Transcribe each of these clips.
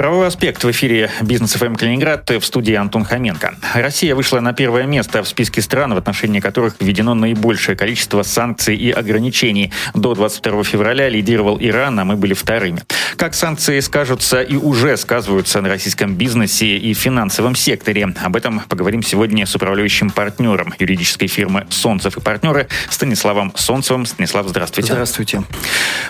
Правовой аспект в эфире «Бизнес ФМ Калининград» в студии Антон Хоменко. Россия вышла на первое место в списке стран, в отношении которых введено наибольшее количество санкций и ограничений. До 22 февраля лидировал Иран, а мы были вторыми. Как санкции скажутся и уже сказываются на российском бизнесе и финансовом секторе? Об этом поговорим сегодня с управляющим партнером юридической фирмы «Солнцев и партнеры» Станиславом Солнцевым. Станислав, здравствуйте. Здравствуйте.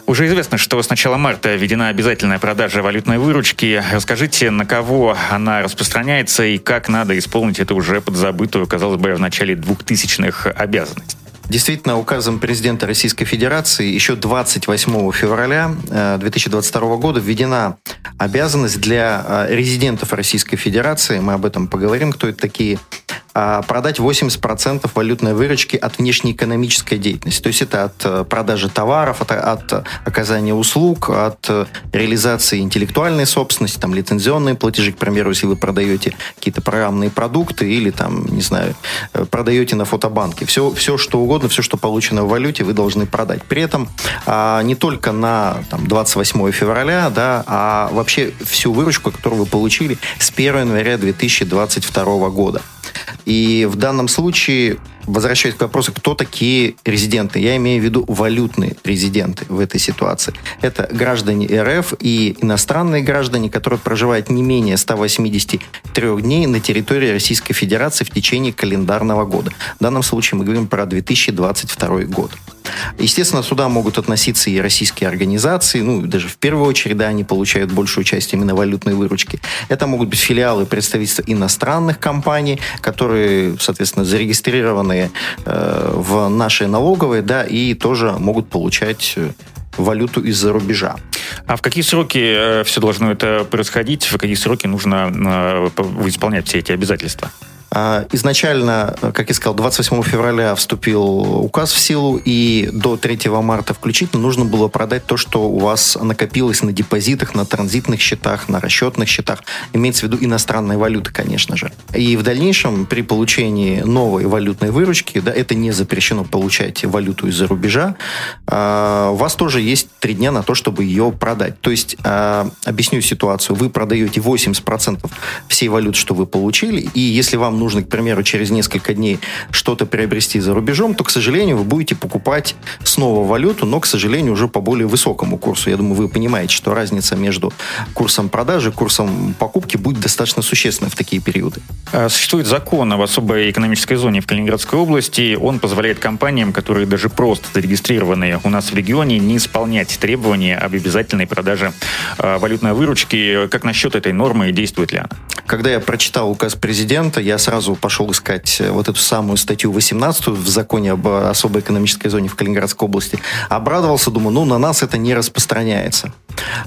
Уже известно, что с начала марта введена обязательная продажа валютной выручки Расскажите, на кого она распространяется и как надо исполнить эту уже подзабытую, казалось бы, в начале 2000-х обязанность? Действительно, указом президента Российской Федерации еще 28 февраля 2022 э, года введена обязанность для э, резидентов Российской Федерации, мы об этом поговорим, кто это такие, продать 80% валютной выручки от внешнеэкономической деятельности. То есть это от э, продажи товаров, от, от оказания услуг, от э, реализации интеллектуальной собственности, там лицензионные платежи, к примеру, если вы продаете какие-то программные продукты или там, не знаю, э, продаете на фотобанке. Все, все что угодно, все, что получено в валюте, вы должны продать. При этом а, не только на там, 28 февраля, да, а вообще всю выручку, которую вы получили с 1 января 2022 года. И в данном случае, возвращаясь к вопросу, кто такие резиденты, я имею в виду валютные резиденты в этой ситуации. Это граждане РФ и иностранные граждане, которые проживают не менее 183 дней на территории Российской Федерации в течение календарного года. В данном случае мы говорим про 2022 год. Естественно, сюда могут относиться и российские организации, ну, даже в первую очередь, да, они получают большую часть именно валютной выручки. Это могут быть филиалы представительства иностранных компаний, которые, соответственно, зарегистрированы э, в нашей налоговой, да, и тоже могут получать э, валюту из-за рубежа. А в какие сроки э, все должно это происходить? В какие сроки нужно э, исполнять все эти обязательства? А, изначально, как я сказал, 28 февраля вступил указ в силу, и до 3 марта включительно нужно было продать то, что у вас накопилось на депозитах, на транзитных счетах, на расчетных счетах. Имеется в виду иностранная валюта, конечно же. И в дальнейшем, при получении новой валютной выручки, да, это не запрещено получать валюту из-за рубежа, а, у вас тоже есть три дня на то, чтобы ее продать. То есть, а, объясню ситуацию. Вы продаете 80% всей валюты, что вы получили, и если вам нужно, к примеру, через несколько дней что-то приобрести за рубежом, то, к сожалению, вы будете покупать снова валюту, но, к сожалению, уже по более высокому курсу. Я думаю, вы понимаете, что разница между курсом продажи и курсом покупки будет достаточно существенна в такие периоды. А, существует закон об особой экономической зоне в Калининградской области. Он позволяет компаниям, которые даже просто зарегистрированы у нас в регионе, не исполнять требования об обязательной продаже а, валютной выручки. Как насчет этой нормы и действует ли она? Когда я прочитал указ президента, я сразу пошел искать э, вот эту самую статью 18 в законе об особой экономической зоне в Калининградской области. Обрадовался, думаю, ну, на нас это не распространяется.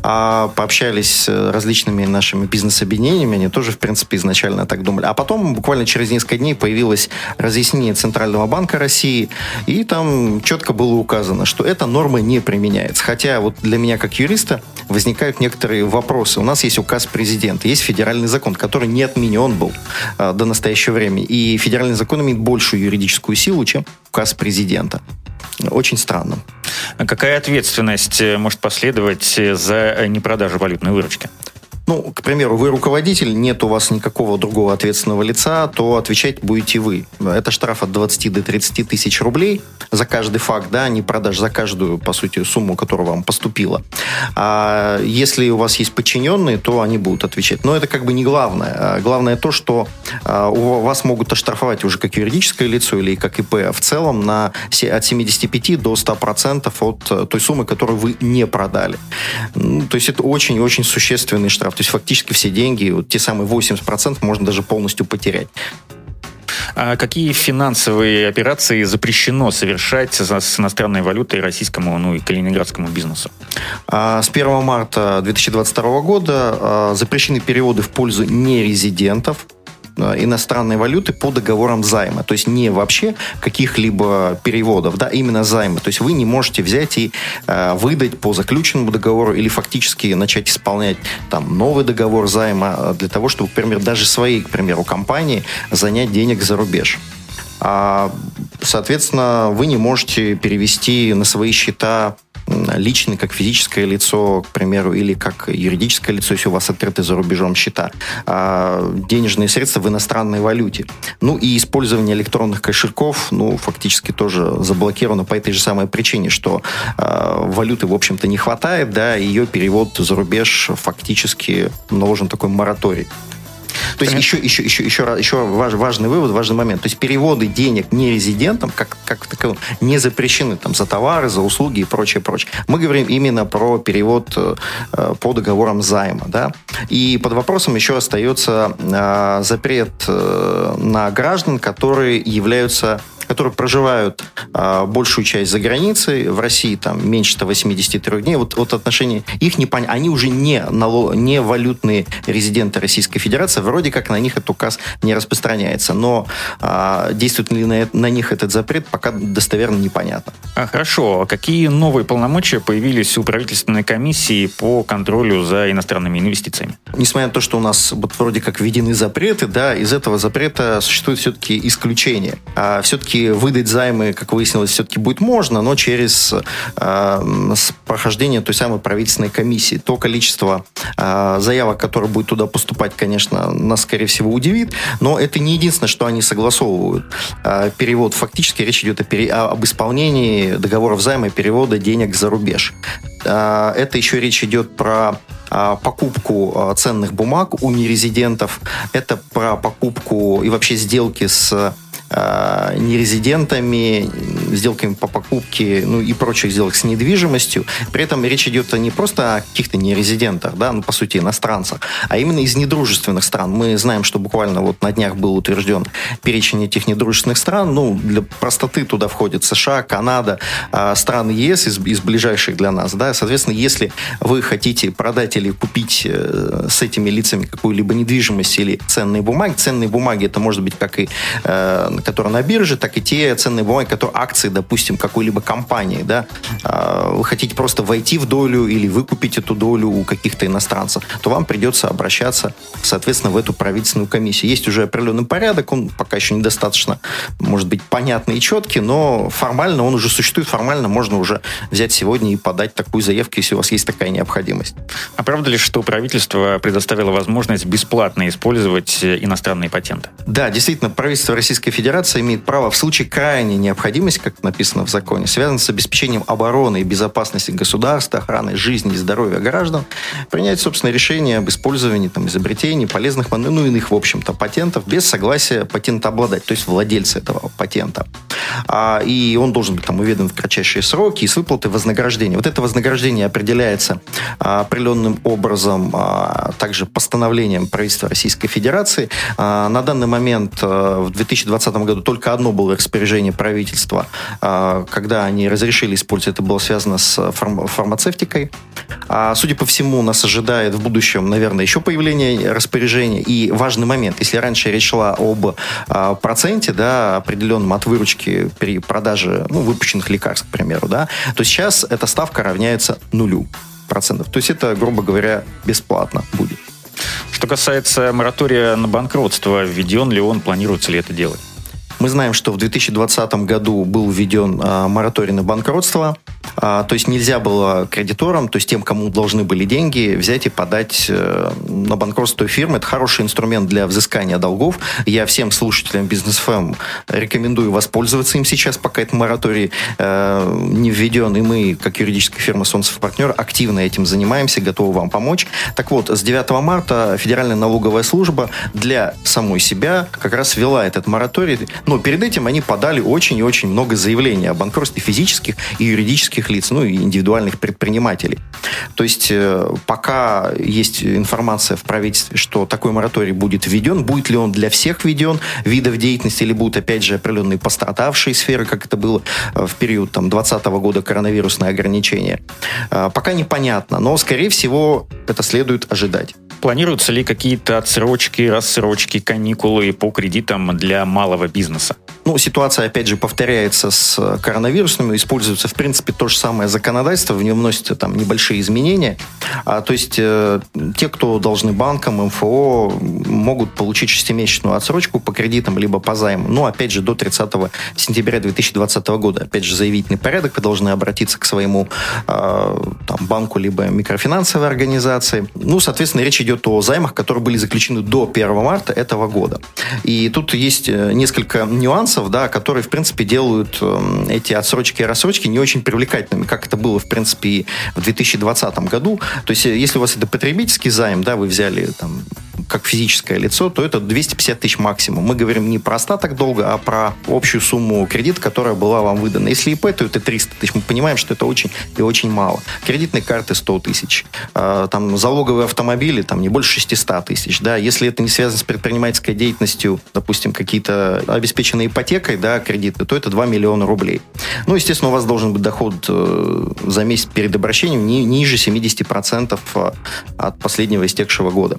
А пообщались с различными нашими бизнес-объединениями, они тоже, в принципе, изначально так думали. А потом, буквально через несколько дней, появилось разъяснение Центрального банка России, и там четко было указано, что эта норма не применяется. Хотя вот для меня, как юриста, возникают некоторые вопросы. У нас есть указ президента, есть федеральный закон, который не отменен был а, до настоящего времени. И федеральный закон имеет большую юридическую силу, чем указ президента. Очень странно. А какая ответственность э, может последовать э, за непродажу валютной выручки? Ну, к примеру, вы руководитель, нет у вас никакого другого ответственного лица, то отвечать будете вы. Это штраф от 20 до 30 тысяч рублей за каждый факт, да, не продаж, за каждую, по сути, сумму, которая вам поступила. А если у вас есть подчиненные, то они будут отвечать. Но это как бы не главное. А главное то, что а, у вас могут оштрафовать уже как юридическое лицо или как ИП в целом на, от 75 до 100% от той суммы, которую вы не продали. Ну, то есть это очень-очень существенный штраф. Есть фактически все деньги, вот те самые 80% можно даже полностью потерять. А какие финансовые операции запрещено совершать с иностранной валютой российскому, ну и калининградскому бизнесу? А, с 1 марта 2022 года а, запрещены переводы в пользу нерезидентов иностранной валюты по договорам займа. То есть не вообще каких-либо переводов, да, именно займы. То есть вы не можете взять и э, выдать по заключенному договору или фактически начать исполнять там новый договор займа для того, чтобы, например, даже своей, к примеру, компании занять денег за рубеж. А, соответственно, вы не можете перевести на свои счета личный, как физическое лицо, к примеру, или как юридическое лицо, если у вас открыты за рубежом счета, а, денежные средства в иностранной валюте. Ну и использование электронных кошельков, ну, фактически тоже заблокировано по этой же самой причине, что а, валюты, в общем-то, не хватает, да, ее перевод за рубеж фактически наложен такой мораторий. То есть еще, еще, еще, еще, еще важ, важный вывод, важный момент. То есть переводы денег не резидентам как, как таковым не запрещены там, за товары, за услуги и прочее, прочее. Мы говорим именно про перевод э, по договорам займа. Да? И под вопросом еще остается э, запрет э, на граждан, которые являются которые проживают а, большую часть за границей, в России там меньше 183 дней, вот, вот отношения их не понятно, они уже не, нало, не валютные резиденты Российской Федерации, вроде как на них этот указ не распространяется, но а, действует ли на, на них этот запрет, пока достоверно непонятно. А, хорошо, а какие новые полномочия появились у правительственной комиссии по контролю за иностранными инвестициями? Несмотря на то, что у нас вот вроде как введены запреты, да, из этого запрета существует все-таки исключение. А все-таки все-таки выдать займы, как выяснилось, все-таки будет можно, но через э, прохождение той самой правительственной комиссии. То количество э, заявок, которое будет туда поступать, конечно, нас, скорее всего, удивит, но это не единственное, что они согласовывают. Э, перевод, фактически речь идет о пере, об исполнении договоров займа и перевода денег за рубеж. Э, это еще речь идет про покупку ценных бумаг у нерезидентов, это про покупку и вообще сделки с э, нерезидентами, сделками по покупке, ну и прочих сделок с недвижимостью. При этом речь идет не просто о каких-то нерезидентах, да, ну по сути иностранцах, а именно из недружественных стран. Мы знаем, что буквально вот на днях был утвержден перечень этих недружественных стран. Ну, для простоты туда входят США, Канада, э, страны ЕС из, из ближайших для нас, да. Соответственно, если вы хотите продать или купить э, с этими лицами какую-либо недвижимость или ценные бумаги, ценные бумаги это может быть как и э, которые на бирже, так и те ценные бумаги, которые акции, допустим, какой-либо компании, да, а, вы хотите просто войти в долю или выкупить эту долю у каких-то иностранцев, то вам придется обращаться, соответственно, в эту правительственную комиссию. Есть уже определенный порядок, он пока еще недостаточно, может быть, понятный и четкий, но формально он уже существует, формально можно уже взять сегодня и подать такую заявку, если у вас есть такая необходимость. А правда ли, что правительство предоставило возможность бесплатно использовать иностранные патенты? Да, действительно, правительство Российской Федерации Федерация имеет право в случае крайней необходимости, как написано в законе, связанной с обеспечением обороны и безопасности государства, охраны жизни и здоровья граждан, принять, собственно, решение об использовании там, изобретений, полезных, ну, иных, в общем-то, патентов без согласия патентообладателя, то есть владельца этого патента. А, и он должен быть там уведомлен в кратчайшие сроки и с выплаты вознаграждения. Вот это вознаграждение определяется а, определенным образом а, также постановлением правительства Российской Федерации. А, на данный момент а, в 2020 году только одно было распоряжение правительства, а, когда они разрешили использовать, это было связано с фарм фармацевтикой. А, судя по всему, нас ожидает в будущем, наверное, еще появление распоряжения. И важный момент, если раньше речь шла об а, проценте, да, определенном от выручки при продаже ну, выпущенных лекарств, к примеру, да, то сейчас эта ставка равняется нулю процентов. То есть это, грубо говоря, бесплатно будет. Что касается моратория на банкротство, введен ли он, планируется ли это делать? Мы знаем, что в 2020 году был введен а, мораторий на банкротство. А, то есть нельзя было кредиторам, то есть тем, кому должны были деньги, взять и подать э, на банкротство фирмы. Это хороший инструмент для взыскания долгов. Я всем слушателям бизнес ФМ рекомендую воспользоваться им сейчас, пока этот мораторий э, не введен. И мы, как юридическая фирма Солнцев партнер, активно этим занимаемся, готовы вам помочь. Так вот, с 9 марта Федеральная налоговая служба для самой себя как раз ввела этот мораторий. Но перед этим они подали очень и очень много заявлений о банкротстве физических и юридических лиц, ну и индивидуальных предпринимателей. То есть э, пока есть информация в правительстве, что такой мораторий будет введен, будет ли он для всех введен, видов деятельности, или будут опять же определенные пострадавшие сферы, как это было э, в период там, 2020 года коронавирусные ограничения, э, пока непонятно, но скорее всего это следует ожидать. Планируются ли какие-то отсрочки, рассрочки, каникулы по кредитам для малого бизнеса? Ну, ситуация, опять же, повторяется с коронавирусными. Используется, в принципе, то же самое законодательство. В нем вносятся там небольшие изменения. А, то есть э, те, кто должны банкам, МФО, могут получить шестимесячную отсрочку по кредитам либо по займу. Ну, опять же, до 30 сентября 2020 года. Опять же, заявительный порядок. Вы должны обратиться к своему э, там, банку либо микрофинансовой организации. Ну, соответственно, речь идет о займах, которые были заключены до 1 марта этого года. И тут есть э, несколько нюансов, да, которые, в принципе, делают э, эти отсрочки и рассрочки не очень привлекательными, как это было, в принципе, и в 2020 году. То есть, э, если у вас это потребительский займ, да, вы взяли там как физическое лицо, то это 250 тысяч максимум. Мы говорим не про остаток долга, а про общую сумму кредита, которая была вам выдана. Если ИП, то это 300 тысяч. Мы понимаем, что это очень и очень мало. Кредитные карты 100 тысяч. А, там залоговые автомобили там не больше 600 тысяч. Да? Если это не связано с предпринимательской деятельностью, допустим, какие-то обеспеченные ипотекой да, кредиты, то это 2 миллиона рублей. Ну, естественно, у вас должен быть доход э, за месяц перед обращением не, ниже 70% э, от последнего истекшего года.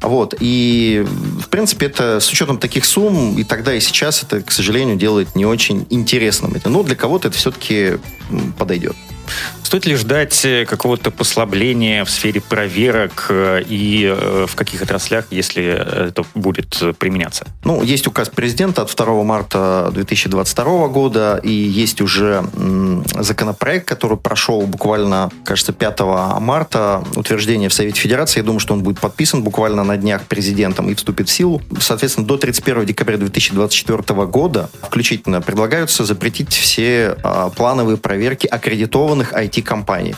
Вот. И, в принципе, это с учетом таких сумм и тогда, и сейчас это, к сожалению, делает не очень интересным. Но для кого-то это все-таки подойдет. Стоит ли ждать э, какого-то послабления в сфере проверок э, и э, в каких отраслях, если это будет применяться? Ну, есть указ президента от 2 марта 2022 года, и есть уже законопроект, который прошел буквально, кажется, 5 марта, утверждение в Совете Федерации. Я думаю, что он будет подписан буквально на днях президентом и вступит в силу. Соответственно, до 31 декабря 2024 года включительно предлагаются запретить все а, плановые проверки аккредитованных IT IT-компаний.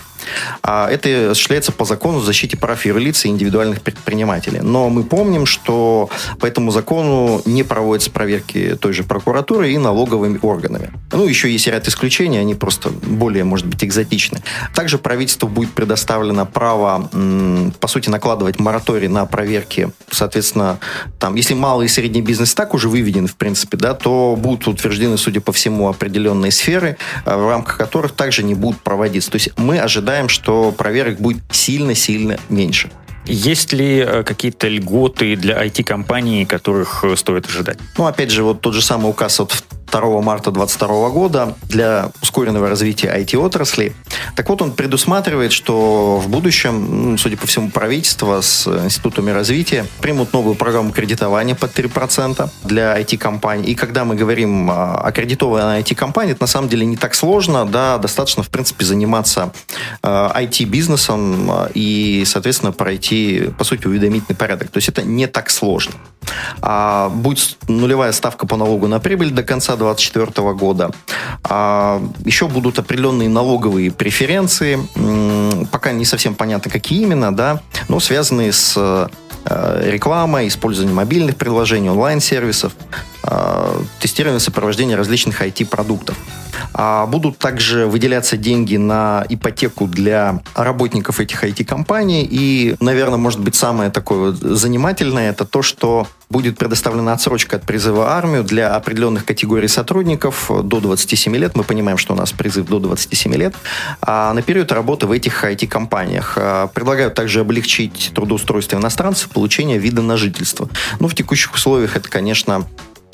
А это осуществляется по закону о защите прав юрлиц и индивидуальных предпринимателей. Но мы помним, что по этому закону не проводятся проверки той же прокуратуры и налоговыми органами. Ну, еще есть ряд исключений, они просто более, может быть, экзотичны. Также правительству будет предоставлено право, по сути, накладывать мораторий на проверки. Соответственно, там, если малый и средний бизнес так уже выведен, в принципе, да, то будут утверждены, судя по всему, определенные сферы, э, в рамках которых также не будут проводиться. То есть мы ожидаем ожидаем, что проверок будет сильно-сильно меньше. Есть ли э, какие-то льготы для IT-компаний, которых э, стоит ожидать? Ну, опять же, вот тот же самый указ от 2 марта 2022 года для ускоренного развития IT-отрасли. Так вот, он предусматривает, что в будущем, судя по всему, правительство с институтами развития примут новую программу кредитования под 3% для IT-компаний. И когда мы говорим о аккредитованной IT-компании, это на самом деле не так сложно, да, достаточно, в принципе, заниматься IT-бизнесом э, и, соответственно, пройти, по сути, уведомительный порядок. То есть это не так сложно. А будет нулевая ставка по налогу на прибыль до конца 2024 года. А еще будут определенные налоговые преференции, пока не совсем понятно, какие именно, да, но связанные с э, рекламой, использованием мобильных приложений, онлайн-сервисов, тестирование сопровождения различных IT-продуктов. А будут также выделяться деньги на ипотеку для работников этих IT-компаний. И, наверное, может быть, самое такое занимательное, это то, что будет предоставлена отсрочка от призыва армию для определенных категорий сотрудников до 27 лет. Мы понимаем, что у нас призыв до 27 лет. А на период работы в этих IT-компаниях. А, предлагают также облегчить трудоустройство иностранцев, получение вида на жительство. Ну, в текущих условиях это, конечно,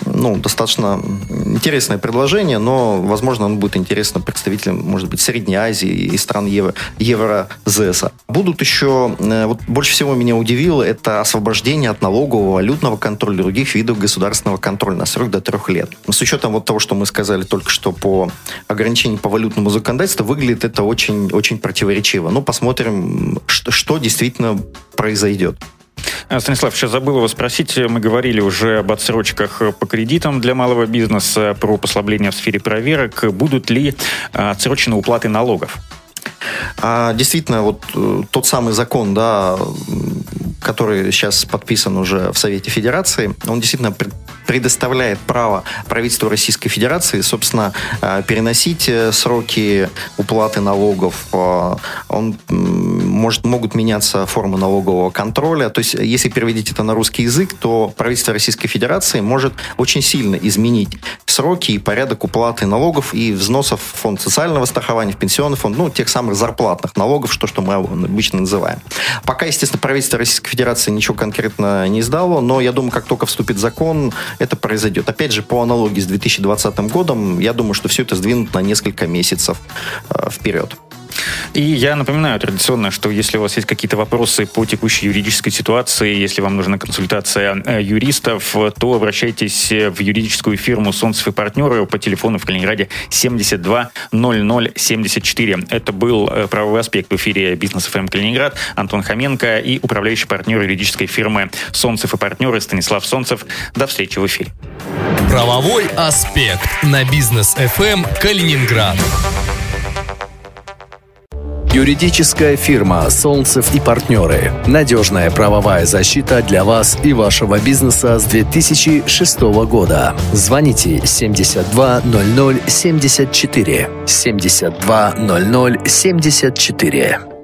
ну, достаточно интересное предложение, но, возможно, оно будет интересно представителям, может быть, Средней Азии и стран Евро, Еврозеса. Будут еще, э, вот больше всего меня удивило, это освобождение от налогового, валютного контроля и других видов государственного контроля на срок до трех лет. С учетом вот того, что мы сказали только что по ограничению по валютному законодательству, выглядит это очень, очень противоречиво. Но посмотрим, что, что действительно произойдет. А, Станислав, сейчас забыл его спросить. Мы говорили уже об отсрочках по кредитам для малого бизнеса, про послабление в сфере проверок. Будут ли а, отсрочены уплаты налогов? А, действительно, вот э, тот самый закон, да, который сейчас подписан уже в Совете Федерации, он действительно предоставляет право правительству Российской Федерации, собственно, э, переносить э, сроки уплаты налогов. Он может, могут меняться формы налогового контроля. То есть, если переводить это на русский язык, то правительство Российской Федерации может очень сильно изменить сроки и порядок уплаты налогов и взносов в фонд социального страхования, в пенсионный фонд, ну, тех самых зарплатных налогов, что, что мы обычно называем. Пока, естественно, правительство Российской Федерации ничего конкретно не издало, но я думаю, как только вступит закон, это произойдет. Опять же, по аналогии с 2020 годом, я думаю, что все это сдвинут на несколько месяцев э, вперед. И я напоминаю традиционно, что если у вас есть какие-то вопросы по текущей юридической ситуации, если вам нужна консультация э, юристов, то обращайтесь в юридическую фирму «Солнцев и партнеры» по телефону в Калининграде 72 00 74. Это был э, правовой аспект в эфире «Бизнес ФМ Калининград» Антон Хоменко и управляющий партнер юридической фирмы «Солнцев и партнеры» Станислав Солнцев. До встречи в эфире. Правовой аспект на бизнес ФМ Калининград. Юридическая фирма «Солнцев и партнеры». Надежная правовая защита для вас и вашего бизнеса с 2006 года. Звоните 720074 720074.